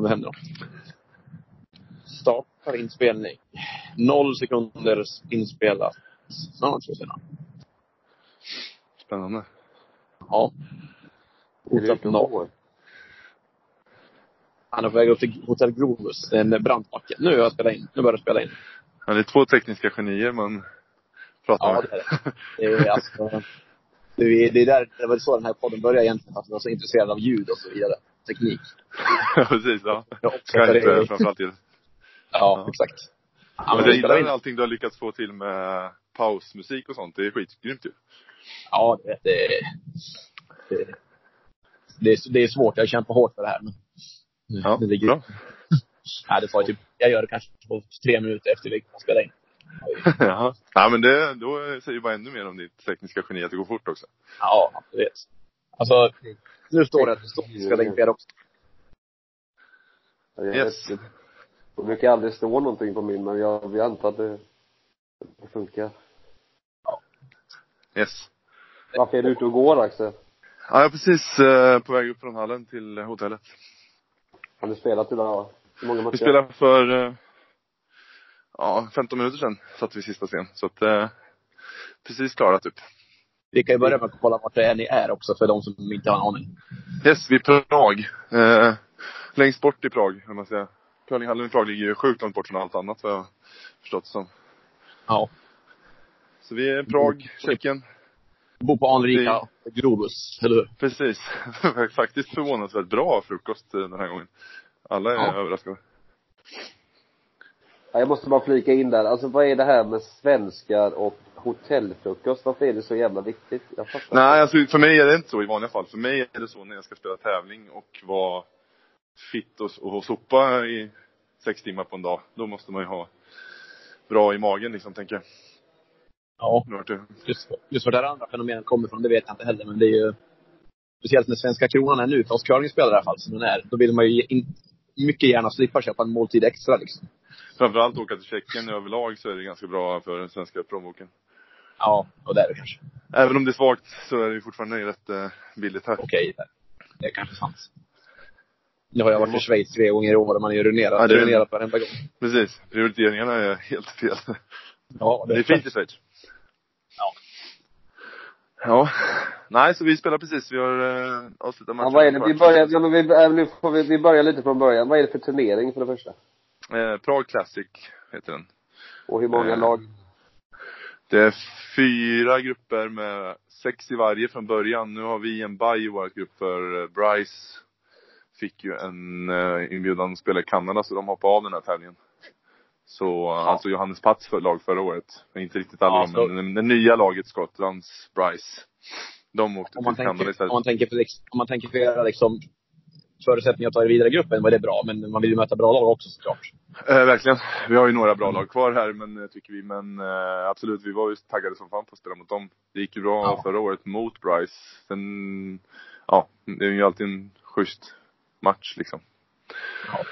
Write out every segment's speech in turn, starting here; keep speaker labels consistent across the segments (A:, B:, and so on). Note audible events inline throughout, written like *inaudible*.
A: Vad händer då? Startar inspelning. Noll sekunder inspelat. Snart ska vi se.
B: Spännande.
A: Ja.
C: Är det ute och
A: noll. Han är på väg upp till Hotell Grovus. En brant backe. Nu har jag spelat in. Nu börjar jag spela in.
B: Ja, det är två tekniska genier man pratar
A: Ja,
B: med.
A: det är det. Det är alltså... *laughs* Det är, det är där, det var så den här podden började egentligen. Att jag var så intresserad av ljud och så vidare. Teknik. *laughs*
B: Ja, precis. Ja.
A: Jag
B: Skype framförallt ju.
A: Ja, exakt. Ja,
B: men jag gillar
A: in.
B: allting du har lyckats få till med pausmusik och sånt. Det är skitgrymt ju.
A: Ja, det, det, det, det, är, det är svårt. Jag kämpar hårt för det här. Men
B: Ja,
A: det ligger,
B: bra.
A: Ja, det tar typ, jag gör det kanske på tre minuter efter vi spelar in. *laughs*
B: Jaha. Ja, men det, då säger bara ännu mer om ditt tekniska geni, att det går fort också.
A: Ja, vet. Alltså, nu står det att vi spelar in flera också.
C: Ja, jag
B: Yes.
C: det brukar aldrig stå någonting på min, men jag, jag antar att det, det funkar.
B: Yes.
C: Varför är du ute och går, Axel?
B: Ja, jag är precis eh, på väg upp från hallen till hotellet.
C: Har du spelat idag? Hur många matcher?
B: Vi spelade för, eh, ja, 15 minuter sedan satt vi sista scen. Så att, eh, precis klara typ.
A: Vi kan ju börja med att kolla vart det är ni är också, för de som inte har en aning.
B: Yes, vi är Prag. Eh, längst bort i Prag, om man säger. Curlinghallen i Prag ligger ju sjukt långt bort från allt annat, vad jag har förstått som.
A: Ja.
B: Så vi är i Prag, Tjeckien.
A: Bor på anrika Grovus, eller hur?
B: Precis. *laughs* Faktiskt förvånansvärt bra frukost den här gången. Alla är
A: Ja.
B: överraskade.
C: Ja, jag måste bara flika in där. Alltså vad är det här med svenskar och hotellfrukost? Varför är det så jävla viktigt? Jag fattar
B: Nej, alltså för mig är det inte så i vanliga fall. För mig är det så när jag ska spela tävling och vara fit och, och sopa i sex timmar på en dag. Då måste man ju ha bra i magen liksom, tänker jag.
A: Ja. Just, just var det andra fenomenet kommer ifrån, det vet jag inte heller. Men det är ju, speciellt när svenska kronan är nu, för oss curlingspelare i alla fall, som den är, då vill man ju in, mycket gärna slippa köpa en måltid extra liksom.
B: Framförallt åka till Tjeckien överlag så är det ganska bra för den svenska plånboken.
A: Ja, och det är det kanske.
B: Även om det är svagt så är det ju fortfarande rätt eh, billigt här.
A: Okej, det, det är kanske sant. Nu har jag varit i Schweiz tre gånger i år och man är ju ruinerat,
B: Ja, det
A: ruinerat varenda gång.
B: Precis. Prioriteringarna är helt fel.
A: Ja,
B: Det är fint i Schweiz.
A: Ja.
B: Ja. Nej, så vi spelar precis. Vi har eh, avslutat matchen.
C: Ja, vad är det? Vi börjar, ja, men vi, nu får vi, vi börjar lite från början. Vad är det för turnering för det första?
B: Eh, Prague Classic heter den.
C: Och hur många
B: Eh,
C: lag?
B: Det är fyra grupper med sex i varje från början. Nu har vi en bye i vår grupp för eh, Bryce fick ju en eh, inbjudan att spela i Kanada så de hoppade av den här tävlingen. Så, eh, alltså Johannes Pats för lag förra året. Men Inte riktigt alla
A: Ja, så-
B: men det, nya laget, Skottlands Bryce. De åkte
A: Om man,
B: till Kanada
A: tänker,
B: istället.
A: om man tänker för, liksom- om man tänker för era liksom, förutsättningar att ta er vidare i gruppen, var det bra. Men man vill ju möta bra lag också såklart.
B: Eh, verkligen. Vi har ju några bra lag kvar här, men eh, tycker vi. Men eh, absolut, vi var ju taggade som fan på att spela mot dem. Det gick ju bra
A: Ja.
B: förra året mot Bryce. Sen, ja, det är ju alltid en schysst match liksom.
A: Ja.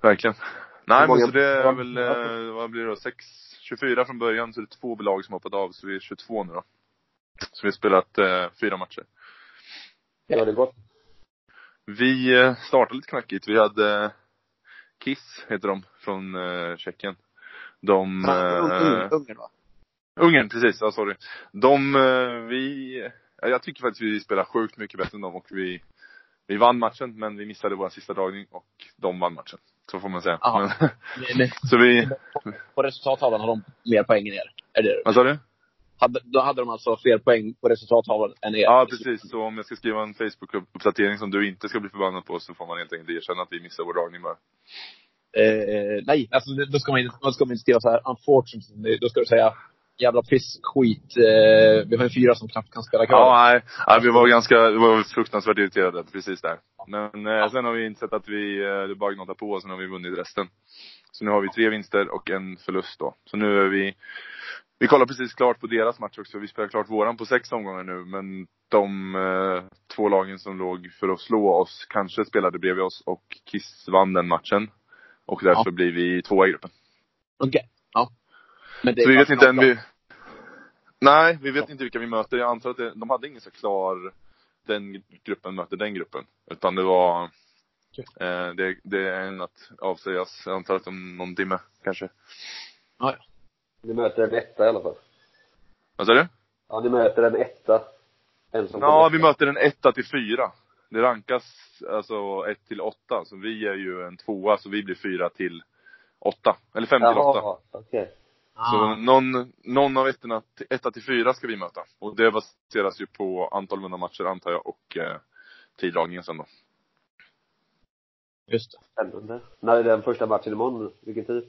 B: Verkligen. Nej men så det är väl, eh, vad blir det då? 6, 24 från början, så det är två lag som hoppat av, så vi är 22 nu då. Så vi har spelat eh, fyra matcher.
C: Ja, det gått.
B: Vi eh, startade lite knackigt. Vi hade Kiss, heter de, från eh, Tjeckien. De... Eh,
A: Ungern va?
B: Ungern, precis. Ja, sorry. De, eh, vi... ja, Jag tycker faktiskt vi spelar sjukt mycket bättre än dem och vi, vi vann matchen, men vi missade vår sista dragning och de vann matchen. Så får man säga. Men,
A: Men, men, *laughs*
B: så vi,
A: på resultattavlan har de mer poäng än er. Är det
B: vad sa du?
A: Hade, Då hade de alltså fler poäng på resultattavlan än er.
B: Ja, precis. Så om jag ska skriva en Facebook-uppdatering som du inte ska bli förbannad på så får man helt enkelt erkänna att vi missade vår dragning bara.
A: Eh, nej, alltså då ska man inte, då ska man inte skriva så här unfortunately. Då ska du säga jävla piss, skit. Eh, vi har en fyra som knappt kan spela curling.
B: Ja, nej. nej. Vi var ganska, vi var fruktansvärt irriterade precis där. Men eh, sen har vi insett att vi, eh, bara gnata på och sen har vi vunnit resten. Så nu har vi tre vinster och en förlust då. Så nu är vi, vi kollar precis klart på deras match också. Vi spelar klart våran på sex omgångar nu. Men de eh, två lagen som låg för att slå oss kanske spelade bredvid oss och Kiss vann den matchen. Och därför blir vi tvåa i gruppen.
A: Okej. Ja. Men det
B: Så vi vet inte än vi... Nej, vi vet inte vilka vi möter. Jag antar att det, de hade ingen så klar, den gruppen möter den gruppen. Utan det var, Eh, det, det är en att avsägas. Jag antar att om någon timme, kanske.
A: Ja, ja.
C: Ni möter en etta i alla fall.
B: Vad sa du?
C: Ja, ni möter en etta. En som
B: Ja, vi möter en etta till fyra. Det rankas alltså ett till åtta, så vi är ju en tvåa, så vi blir fyra till åtta. Eller fem till åtta.
C: Jaha, okej.
B: Så
A: Ah.
B: någon, någon av ettorna, till- etta till fyra ska vi möta. Och det baseras ju på antal vunna matcher antar jag och eh, tiddragningen sen då.
A: Just det.
C: Spännande. När är den första matchen imorgon? Vilken tid?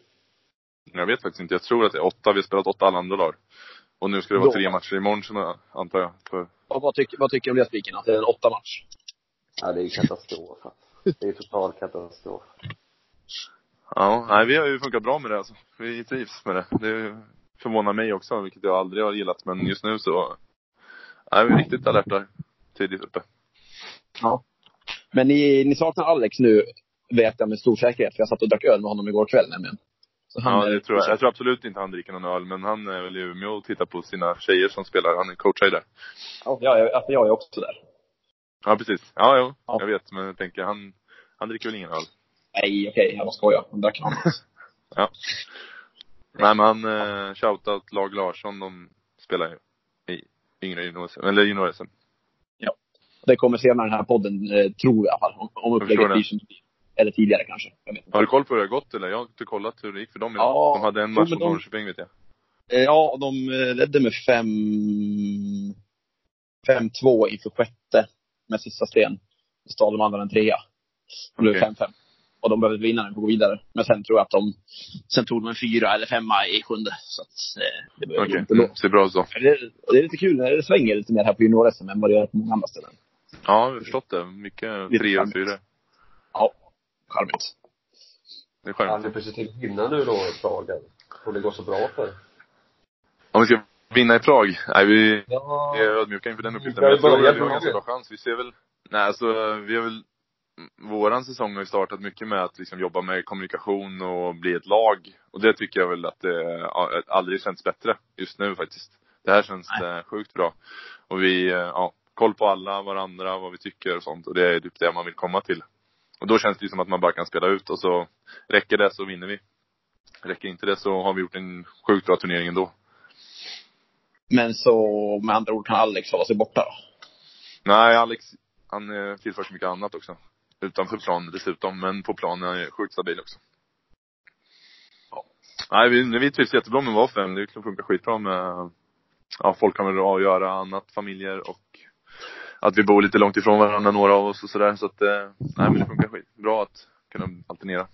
B: Jag vet faktiskt inte. Jag tror att det är åtta. Vi har spelat åtta alla andra dagar. Och nu ska det vara tre matcher imorgon som jag, antar jag. För,
A: Och vad tycker, vad tycker du om det spiken? Att det är en åtta match?
C: Ja, det är katastrof. Det är total katastrof.
B: ja, nej vi har ju funkat bra med det alltså. Vi trivs med det. Det förvånar mig också, vilket jag aldrig har gillat. Men just nu så är vi riktigt alerta tidigt uppe.
A: Ja. Men ni, ni saknar Alex nu, vet jag med stor säkerhet. För jag satt och drack öl med honom igår kväll nämligen. Så
B: Ja,
A: är-
B: det tror jag. Jag tror absolut inte han dricker någon öl, men han är väl i Umeå och tittar på sina tjejer som spelar. Han är coachar där.
A: Ja, jag, alltså jag är också där.
B: Ja, precis. Ja, jo.
A: Ja.
B: Jag vet, men jag tänker han, han dricker väl ingen öl.
A: Nej, okej, jag bara skojar. Han drack någon. *laughs*
B: Ja. Nej, men han, eh, shoutout Lag Larsson, de spelar ju i yngre junior eller junior -SM.
A: Det kommer senare i den här podden, eh, tror jag i alla fall. Om, om
B: Jag
A: upplägget blir som det blir. Eller tidigare kanske.
B: Har du koll på hur det har gått eller? Jag har inte kollat hur det gick för dem idag.
A: Ja,
B: De hade en match mot Norrköping vet jag.
A: Eh, Ja, de eh, ledde med fem... 5-2 inför sjätte med sista sten. Så stal de andra en trea. Det blev
B: Okej.
A: 5-5. Och de behövde vinna den för att gå vidare. Men sen tror jag att de, sen tog de en fyra eller femma i sjunde. Så att eh, det behöver
B: Okej,
A: inte
B: mm, ser bra så.
A: Det, det är lite kul när det svänger lite mer här på junior-SM än vad det gör på många andra ställen.
B: Ja, jag har förstått det. Mycket treor och fyror.
A: Charmigt.
B: Det är charmigt.
C: ni får se till att vinna nu då, Praga. Och det går så bra för.
B: Om vi ska vinna i Prag? Nej, vi
C: Ja.
B: Är ödmjuka inför den uppgiften. Men
C: ju
B: jag tror
C: börjat
B: att vi har
C: bra.
B: ganska bra chans. Vi ser väl, nej alltså vi har väl, våran säsong har ju startat mycket med att liksom jobba med kommunikation och bli ett lag. Och det tycker jag väl att det aldrig känns bättre just nu faktiskt. Det här känns eh, sjukt bra. Och vi, eh, ja, koll på alla, varandra, vad vi tycker och sånt. Och det är typ det man vill komma till. Och då känns det ju som att man bara kan spela ut och så räcker det så vinner vi. Räcker inte det så har vi gjort en sjukt bra turnering ändå.
A: Men så med andra ord kan Alex hålla sig borta då.
B: Nej, Alex, han eh, tillför så mycket annat också. Utanför planen dessutom, men på planen är han ju sjukt stabil också.
A: Ja.
B: Nej, vi, vi trivs jättebra med vara fem. Det funkar skitbra med, ja, folk kan väl ha att göra annat, familjer och att vi bor lite långt ifrån varandra, några av oss och sådär. Så att, eh, nej men det funkar skitbra att kunna alternera.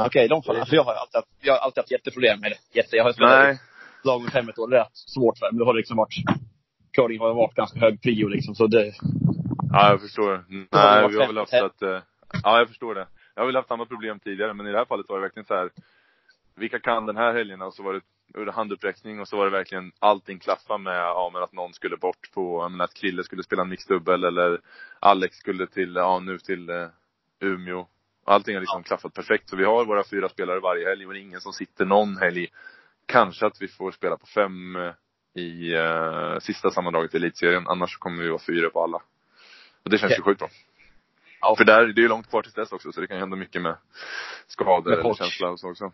A: Okej, i de fallen. För jag har alltid haft, jag har alltid haft jätteproblem med det. Jätte, jag har spelat lag med fem år. Det är rätt svårt för mig. Det har liksom varit, curling har varit ganska hög prio liksom. Så det,
B: ja jag förstår. Nej, vi har väl haft att, eh, ja jag förstår det. Jag har väl haft samma problem tidigare, men i det här fallet var det verkligen så här. Vilka kan den här helgen? Och så var det handuppräckning och så var det verkligen allting klaffa med, ja men att någon skulle bort på, jag menar att Krille skulle spela en mixdubbel eller Alex skulle till, ja nu till eh, Umeå. Allting har liksom klaffat perfekt. Så vi har våra fyra spelare varje helg och det är ingen som sitter någon helg. Kanske att vi får spela på fem eh, i eh, sista sammandraget i elitserien. Annars kommer vi vara fyra på alla. Och det känns
A: Okej.
B: ju sjukt bra.
A: Ja.
B: För där, det är ju långt kvar till dess också, så det kan hända mycket med skador
A: Med folk.
B: känsla och så också.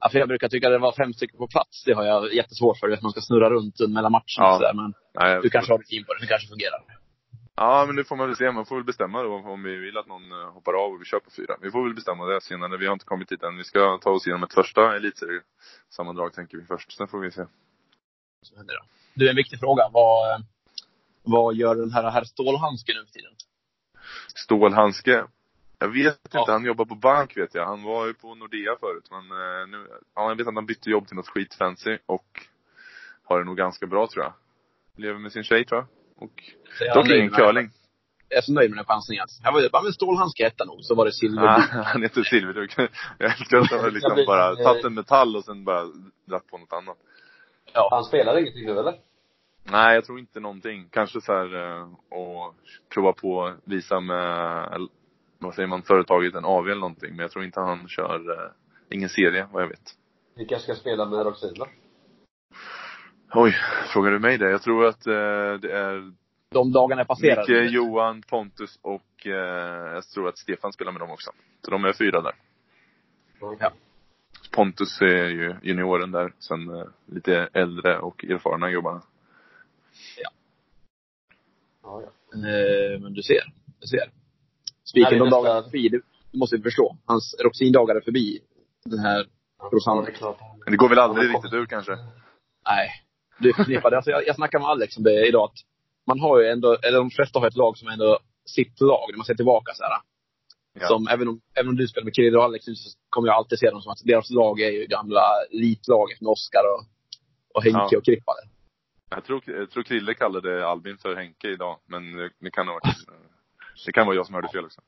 A: Ja, för jag brukar tycka att det var fem stycken på plats. Det har jag jättesvårt för. Att man ska snurra runt mellan matcherna
B: Ja.
A: och sådär. Men
B: Nej,
A: du kanske har team på det. Det kanske fungerar.
B: Ja, men det får man väl se. Man får väl bestämma då om vi vill att någon eh, hoppar av och vi kör på fyra. Vi får väl bestämma det senare. Vi har inte kommit dit än. Vi ska ta oss igenom ett första elitseriesammandrag tänker vi först. Sen får vi se.
A: Du, en viktig fråga. Vad, vad gör den här herr Stålhandsken nu för tiden?
B: Stålhandske. Jag vet
A: Ja.
B: inte, han jobbar på bank vet jag. Han var ju på Nordea förut men eh, nu, ja, jag vet att han bytte jobb till något skitfancy och har det nog ganska bra tror jag. Lever med sin tjej tror jag. Och dock ingen
A: med-
B: curling.
A: Jag är så nöjd med den chansningen. Jag var ju bara, men Stålhandske hette nog. Så var det silver.
B: Ah, *laughs* han inte silverduk. *laughs* Jag älskar att han har liksom bara tagit en metall och sen bara dratt på något annat.
A: Ja.
C: Han spelar ingenting nu eller?
B: Nej, jag tror inte någonting. Kanske så här eh, och prova på visa med, vad säger man, företaget en AV eller någonting. Men jag tror inte han kör, eh, ingen serie vad jag vet.
C: Vilka ska spela med Roxina?
B: Oj, frågar du mig det? Jag tror att eh, det är
A: de dagarna är passerade.
B: Micke, Johan, Pontus och eh, jag tror att Stefan spelar med dem också. Så de är fyra där.
A: Ja.
B: Pontus är ju junioren där, sen eh, lite äldre och erfarna gubbarna.
C: Ja, ja.
A: Eh, men du ser. Du ser. Spiken, de dagarna förbi. Du, du måste ju förstå. Hans Roxin-dagar är förbi. Den här
C: Ja,
A: Rosanna.
C: det.
B: Men det går väl aldrig riktigt ur kanske?
A: Nej. Du är förknippad. Alltså jag, jag snackade med Alex om det idag. Att man har ju ändå, eller de flesta har ett lag som är ändå sitt lag. När man ser tillbaka så här.
B: Ja.
A: Som, även om, även om du spelar med Kirill och Alex nu så kommer jag alltid se dem som att deras lag är ju gamla elitlaget med Oskar och, och Henke
B: Ja.
A: och Krippa. där.
B: Jag tror, jag tror Krille kallade Albin för Henke idag, men det, det kan ha varit, *laughs* det kan vara jag som hörde fel också.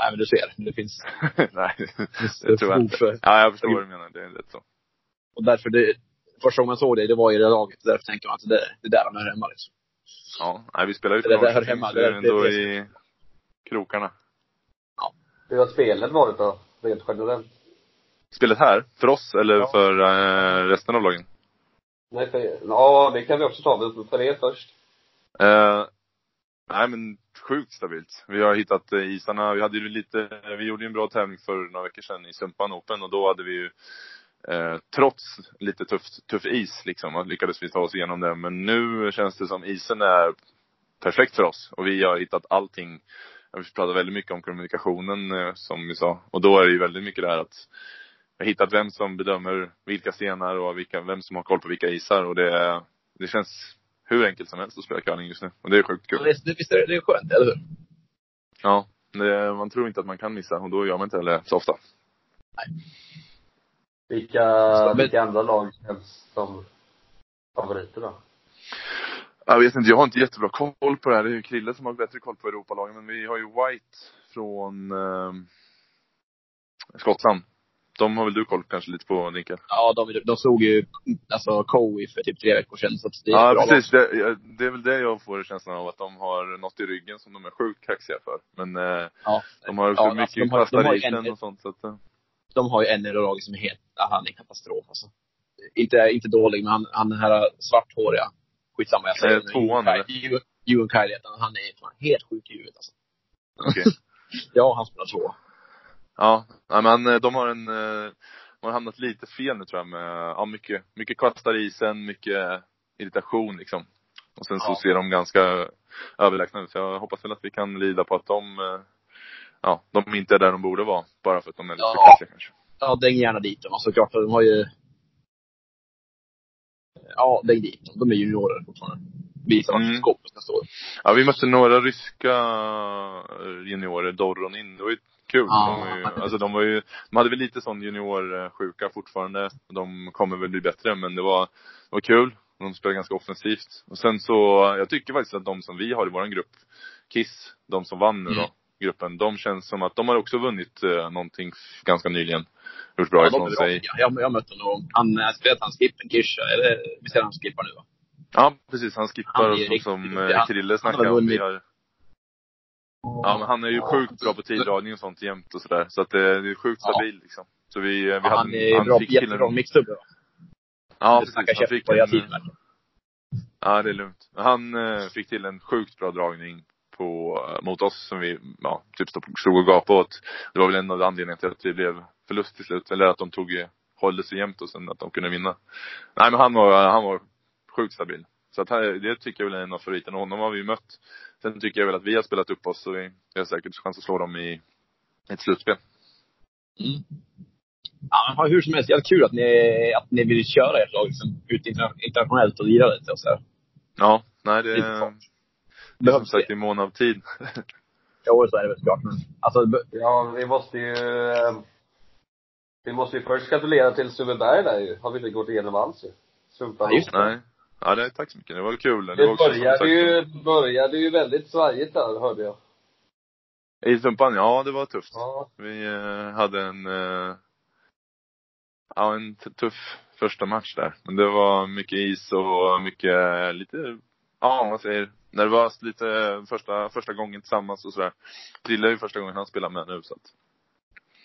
A: Nej men du ser. Det finns *laughs*
B: Nej, det *laughs* tror jag inte.
A: för.
B: Ja, jag förstår vad du menar. Det är rätt så.
A: Och därför, det, första gången jag såg det, det var i det laget. Därför tänker man att det, det är där han hör hemma liksom.
B: Ja, nej, vi spelar ju för
A: Det där hör hemma.
B: det är ändå
A: det-
B: i krokarna.
C: Hur har spelet varit då? Rent generellt?
B: Spelet här, för oss eller
C: Ja.
B: för eh, resten av lagen?
C: Nej, för, ja, det kan vi också ta, för er först.
B: Eh, nej men sjukt stabilt. Vi har hittat eh, isarna, vi hade ju lite, vi gjorde ju en bra tävling för några veckor sedan i Sumpan Open och då hade vi ju eh, trots lite tuff, tuff is liksom, lyckades vi ta oss igenom det. Men nu känns det som isen är perfekt för oss och vi har hittat allting. Vi pratar väldigt mycket om kommunikationen eh, som vi sa. Och då är det ju väldigt mycket det här att vi har hittat vem som bedömer vilka stenar och vilka, vem som har koll på vilka isar och det, det känns hur enkelt som helst att spela curling just nu. Och det är sjukt kul.
A: Men det, visst är det, det är skönt, eller hur?
B: Ja. Det, man tror inte att man kan missa och då gör man inte heller så ofta.
C: Vilka,
A: Men-
C: vilka andra lag känns som favoriter då?
B: Jag vet inte, jag har inte jättebra koll på det här. Det är ju Krille som har bättre koll på Europalagen. Men vi har ju White från eh, Skottland. De har väl du koll kanske lite på, Dinkel?
A: Ja, de, de slog ju alltså Coe för typ tre veckor sedan. Så att det är
B: Ja,
A: bra
B: precis. Det, det är väl det jag får känslan av, att de har något i ryggen som de är sjukt kaxiga för. Men eh.
A: Ja.
B: de har
A: Ja,
B: för
A: alltså,
B: mycket
A: de har- de har
B: kastar
A: ju
B: isen
A: en-
B: och sånt. Så att, eh,
A: De har ju en i laget som är helt, ja, han är katastrof alltså. Inte, inte dålig, men han, han den här svarthåriga, skitsamma jag säger
B: Eh, tvåan, eller?
A: Ewan- heter han. Är fan helt sjuk i huvudet alltså.
B: okej. *laughs*
A: Ja, han spelar två.
B: Ja, men eh, de har en, eh, de har hamnat lite fel nu tror jag med, ja mycket, mycket kastar i isen, mycket irritation liksom. Och sen så
A: Ja.
B: ser de ganska överlägsna ut. Så jag hoppas väl att vi kan lida på att de, eh, ja, de inte är där de borde vara. Bara för att de är lite
A: Ja.
B: för kaxiga kanske.
A: Ja, däng gärna dit dem. Alltså klart, de har ju... Ja, däng dit dem. De är juniorer fortfarande. Visa vart
B: Mm.
A: skåpet ska stå.
B: Ja, vi mötte några ryska eh, juniorer, Doronin. Det var ju kul.
A: Ja.
B: De, ju, alltså de var ju, de hade väl lite sån juniorsjuka fortfarande. De kommer väl bli bättre, men det var, det var kul. De spelar ganska offensivt. Och sen så, jag tycker faktiskt att de som vi har i vår grupp, Kiss, de som vann nu då,
A: Mm.
B: gruppen, de känns som att de har också vunnit eh, någonting ganska nyligen. Gjort bra
A: Ja,
B: ifrån sig.
A: tycker jag. jag. Mötte honom. Han spelade han skippen, Kircha. Eller visst är han som skippar nu va?
B: Ja, precis. Han skippar
A: Han
B: som
A: duktig.
B: eh,
A: Han-
B: Krille
A: han
B: snackade om. Vi
A: vunnit.
B: har, Ja, men han är ju sjukt bra på tiddragning och sånt jämt och sådär. Så att det, är sjukt
A: Ja.
B: stabil liksom. Så vi, vi
A: Ja,
B: hade,
A: han är bra,
B: fick
A: jättebra
B: en-
A: mixdubbel va?
B: Ja, precis. Han fick en. Ja, det är lugnt. Han eh, fick till en sjukt bra dragning på, eh, mot oss som vi, ja, typ stod stod och gapade åt. Det var väl en av anledningarna till att det blev förlust till slut. Eller att de tog, hållde sig jämnt och sen att de kunde vinna. Nej men han var, han var sjukt stabil. Så att här, det tycker jag väl är en av favoriterna. Honom har vi mött. Sen tycker jag väl att vi har spelat upp oss så vi vi har säkert chans att slå dem i ett slutspel.
A: Mm. Ja, men hur som helst, jävligt kul att ni, att ni vill köra ert lag liksom, ut interna- internationellt och lira lite och så här.
B: Ja, nej det,
A: sånt.
B: det är som sagt
A: det?
B: i mån av tid. *laughs*
A: Jo, så är det väl klart. Men, alltså,
C: Ja, vi måste ju eh, Vi måste ju först gratulera till Sundbyberg där ju. Har vi inte gått igenom alls ju. Sumpan.
A: Ja, just
B: nej. Ja, det, tack så mycket. Det var kul. Det,
C: Det
B: var
C: började ju, började ju väldigt svajigt där, hörde jag.
B: I Sumpan, ja det var tufft.
C: Ja.
B: Vi eh, hade en, eh, ja en tuff första match där. Men det var mycket is och mycket, eh, lite, ja vad säger, nervöst lite första, första gången tillsammans och sådär. Krille är ju första gången han spelar med nu så att.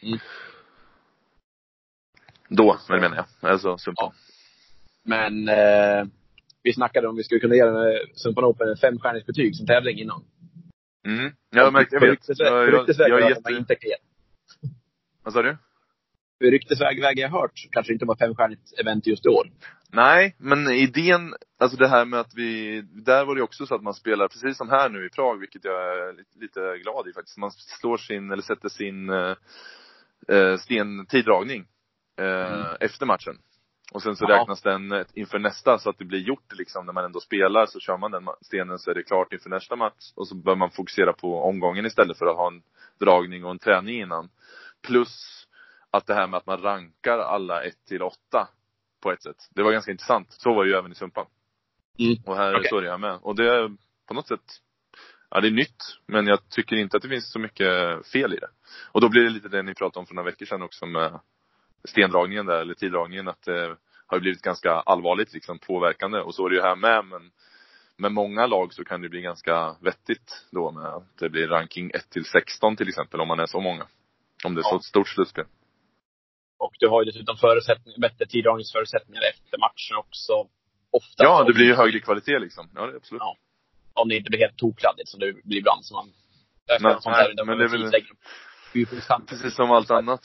A: Mm.
B: Då, men menar jag. Alltså Sumpan.
A: Men, eh, vi snackade om vi skulle kunna ge Sumpan Open ett femstjärnigt betyg som tävling innan.
B: Mm. Ja, men jag vet.
A: Ryktesväg,
B: Jag, jag,
A: har
B: jätte...
A: inte gett.
B: Vad sa du?
A: Ryktesväg väg jag hört kanske inte var femstjärnigt event just i år.
B: Nej, men idén, alltså det här med att vi, där var det också så att man spelar precis som här nu i Prag, vilket jag är lite, glad i faktiskt. Man slår sin, eller sätter sin eh, eh sten, tiddragning eh,
A: Mm.
B: efter matchen. Och sen så
A: Ja.
B: räknas den eh, inför nästa så att det blir gjort liksom när man ändå spelar så kör man den stenen så är det klart inför nästa match. Och så bör man fokusera på omgången istället för att ha en dragning och en träning innan. Plus att det här med att man rankar alla 1 till 8 på ett sätt. Det var ganska intressant. Så var det ju även i Sumpan.
A: Mm.
B: Och här
A: Okej.
B: så är det här med. Och det är på något sätt, ja det är nytt. Men jag tycker inte att det finns så mycket fel i det. Och då blir det lite det ni pratade om för några veckor sedan också med stendragningen där, eller tiddragningen, att det har blivit ganska allvarligt liksom påverkande. Och så är det ju här med, men med många lag så kan det bli ganska vettigt då med att det blir ranking 1 till 16 till exempel, om man är så många. Om det är så
A: Ja.
B: stort slutspel.
A: Och du har ju dessutom förutsättningar, bättre tiddragningsförutsättningar efter matchen också. Ofta.
B: Ja, det blir ju högre kvalitet liksom. Ja, det absolut.
A: Ja. Om det inte blir helt tokladdigt som det blir ibland. Som man,
B: Nej, nej, men det är väl... Precis som allt annat.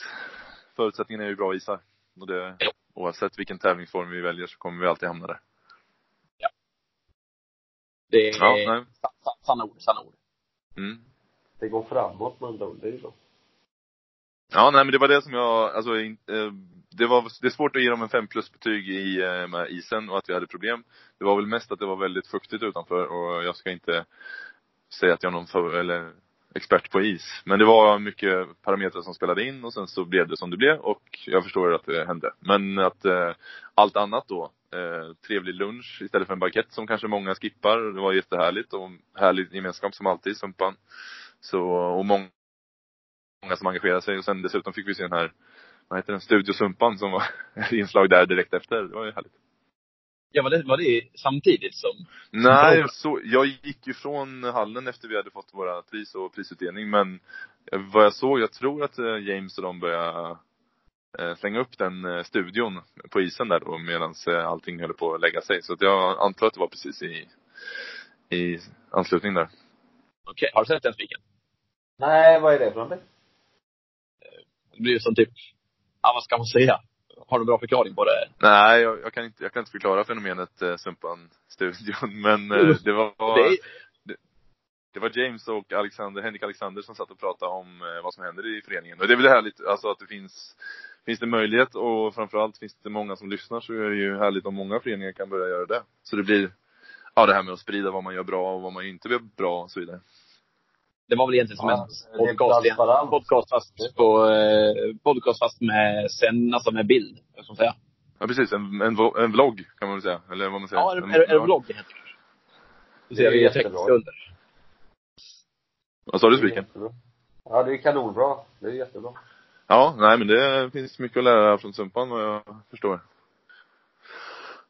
B: Förutsättningarna är ju bra isar. Och det,
A: Ja.
B: oavsett vilken tävlingsform vi väljer så kommer vi alltid hamna där.
A: Det är
B: Ja, nej.
A: sa- sa- sanna ord, sanna ord.
B: Mm.
C: Det går framåt med andra ord. Det är ju bra.
B: Ja, nej men det var det som jag, alltså, eh, det var, det är svårt att ge dem en 5 plus betyg i, eh, med isen och att vi hade problem. Det var väl mest att det var väldigt fuktigt utanför och jag ska inte säga att jag är någon för, eller expert på is. Men det var mycket parametrar som spelade in och sen så blev det som det blev och jag förstår att det hände. Men att eh, allt annat då, eh, trevlig lunch istället för en baguette som kanske många skippar. Det var jättehärligt och härlig gemenskap som alltid i Sumpan. Så, och många många som engagerade sig och sen dessutom fick vi se den här, vad heter den, Studio Sumpan som var ett *laughs* inslag där direkt efter. Det var ju härligt.
A: Ja, var det, var det samtidigt som...
B: Nej, så, jag gick ju från hallen efter vi hade fått våra pris och prisutdelning men vad jag såg, jag tror att eh, James och de började eh, slänga upp den eh, studion på isen där då medan allting höll på att lägga sig. Så att jag antar att det var precis i, i anslutning där.
A: Okej, har du sett den spiken?
C: Nej, vad är det för någonting?
A: Det blir ju som typ, ja vad ska man säga? Har du en bra förklaring på det?
B: Nej, jag, jag, kan inte, jag kan inte förklara fenomenet eh, Sumpan-studion, *laughs* men eh, det var *laughs*
A: Det
B: Det var James och Alexander, Henrik Alexander som satt och pratade om eh, vad som händer i föreningen. Och det är väl härligt, alltså att det finns, finns det möjlighet och framförallt finns det många som lyssnar så är det ju härligt om många föreningar kan börja göra det. Så det blir, ja det här med att sprida vad man gör bra och vad man inte gör bra och så vidare.
A: Det var väl egentligen som
C: Ja,
A: en
C: det är
A: podcast, igen. podcast fast på, eh, podcast fast med sen, alltså med bild. Ska man säga?
B: Ja precis, en, en, en vlogg kan man väl säga, eller vad man säger.
A: Ja, är,
B: En-
A: det- är, det- är det vlogg det
C: Det är
A: ser i
C: jättebra.
B: Vad sa du
C: Det är
B: Spiken?
C: Ja, det är kanonbra. Det är jättebra.
B: Ja, nej men det finns mycket att lära från Sumpan vad jag förstår.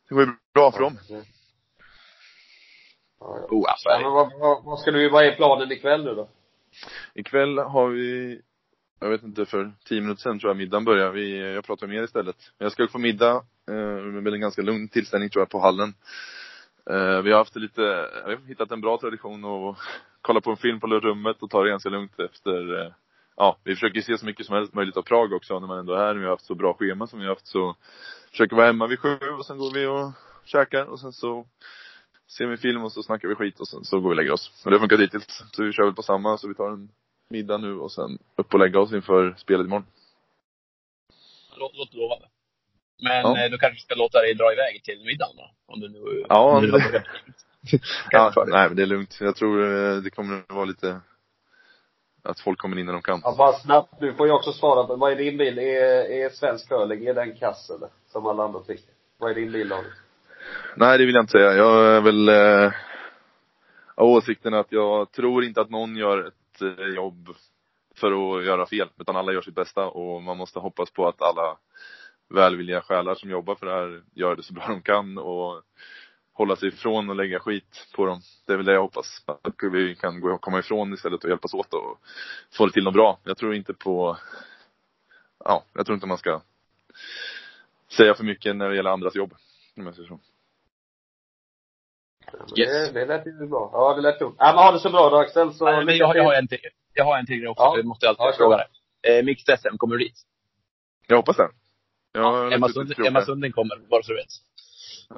B: Det går ju bra för dem.
C: Ja.
A: Oh,
C: Ja, vad, vad, vad ska du, vad är planen ikväll nu då?
B: Ikväll har vi, jag vet inte, för tio minuter sedan tror jag middagen börjar. Vi, jag pratar med er istället. Jag ska få middag, eh, med en ganska lugn tillställning tror jag på hallen. Eh, vi har haft lite, vi har hittat en bra tradition att kolla på en film på rummet och ta det ganska lugnt efter, eh, ja, vi försöker se så mycket som helst möjligt av Prag också när man ändå är här. Vi har haft så bra schema som vi har haft så försöker vara hemma vid sju och sen går vi och käkar och sen så ser vi film och så snackar vi skit och sen så går vi och lägger oss. Och det har funkat hittills. Så vi kör väl på samma, så vi tar en middag nu och sen upp och lägga oss inför spelet imorgon.
A: låter lovande. Men
B: Ja.
A: eh, då kanske vi ska låta dig dra iväg till middagen då? Om du nu...
B: Ja,
A: om du
B: det- *laughs* Ja, nej men det är lugnt. Jag tror eh, det kommer att vara lite, att folk kommer in när de kan.
C: Ja, bara snabbt. Du får ju också svara på, vad är din bild? Är, är svensk curling, är den kass eller? Som alla andra tycker. Vad är din bild av det?
B: Nej, det vill jag inte säga. Jag är väl eh, av åsikten att jag tror inte att någon gör ett eh, jobb för att göra fel, utan alla gör sitt bästa och man måste hoppas på att alla välvilliga själar som jobbar för det här gör det så bra de kan och hålla sig ifrån och lägga skit på dem. Det är väl det jag hoppas. Att vi kan gå och komma ifrån istället och hjälpas åt och få det till något bra. Jag tror inte på, ja, jag tror inte man ska säga för mycket när det gäller andras jobb. Om jag säger så.
A: Yes.
C: det, det lät ju bra. Ja, det lät klokt. Ja, men ha det så bra då Axel, så
A: Nej, men jag, jag, har en till, jag har en till grej också.
C: Ja.
A: Jag måste alltid
C: Ja,
A: fråga dig. Eh, Mixed SM, kommer du dit?
B: Jag hoppas det. Har
A: Emma,
B: lite
A: Sund, Emma
B: det.
A: Sundling kommer, bara så du vet.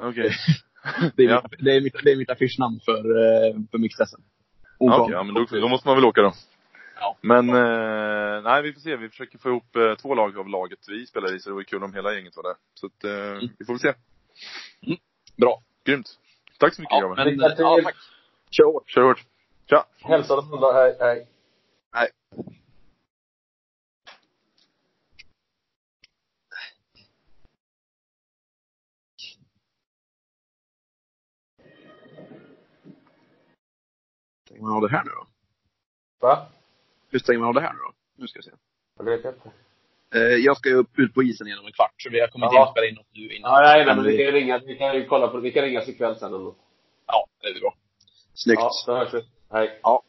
B: Okej. *laughs*
A: Det är,
B: Ja.
A: mitt, det är mitt, det är mitt affischnamn för, eh, för Mixed SM.
B: Ja, Okej, ja men då, då måste man väl åka då.
A: Ja.
B: Men, eh, nej vi får se. Vi försöker få ihop eh, två lag av laget vi spelar i, så det vore kul om hela gänget var där. Så att, eh, vi får väl se.
A: Bra.
B: Grymt. Tack så mycket
A: Ja,
B: grabbar.
A: men, ja, tack. Kör hårt.
B: Kör hårt. Tja!
C: Hälsa dem alla, hej, hej.
A: Nej. Stänger man av det här nu då?
C: Va?
A: Hur stänger man av det här nu då? Nu ska jag se.
C: Det vet jag inte.
A: Eh, jag ska ju upp, ut på isen igen om en kvart, så vi har kommit
C: Ja.
A: in och spela in något nu innan.
C: Ja, nej, men vi kan ju ringa, vi kan kolla på. Vi kan ringas ikväll sen eller.
A: Ja, det är bra. Snyggt.
C: Ja, så hörs vi. Hej.
A: Ja.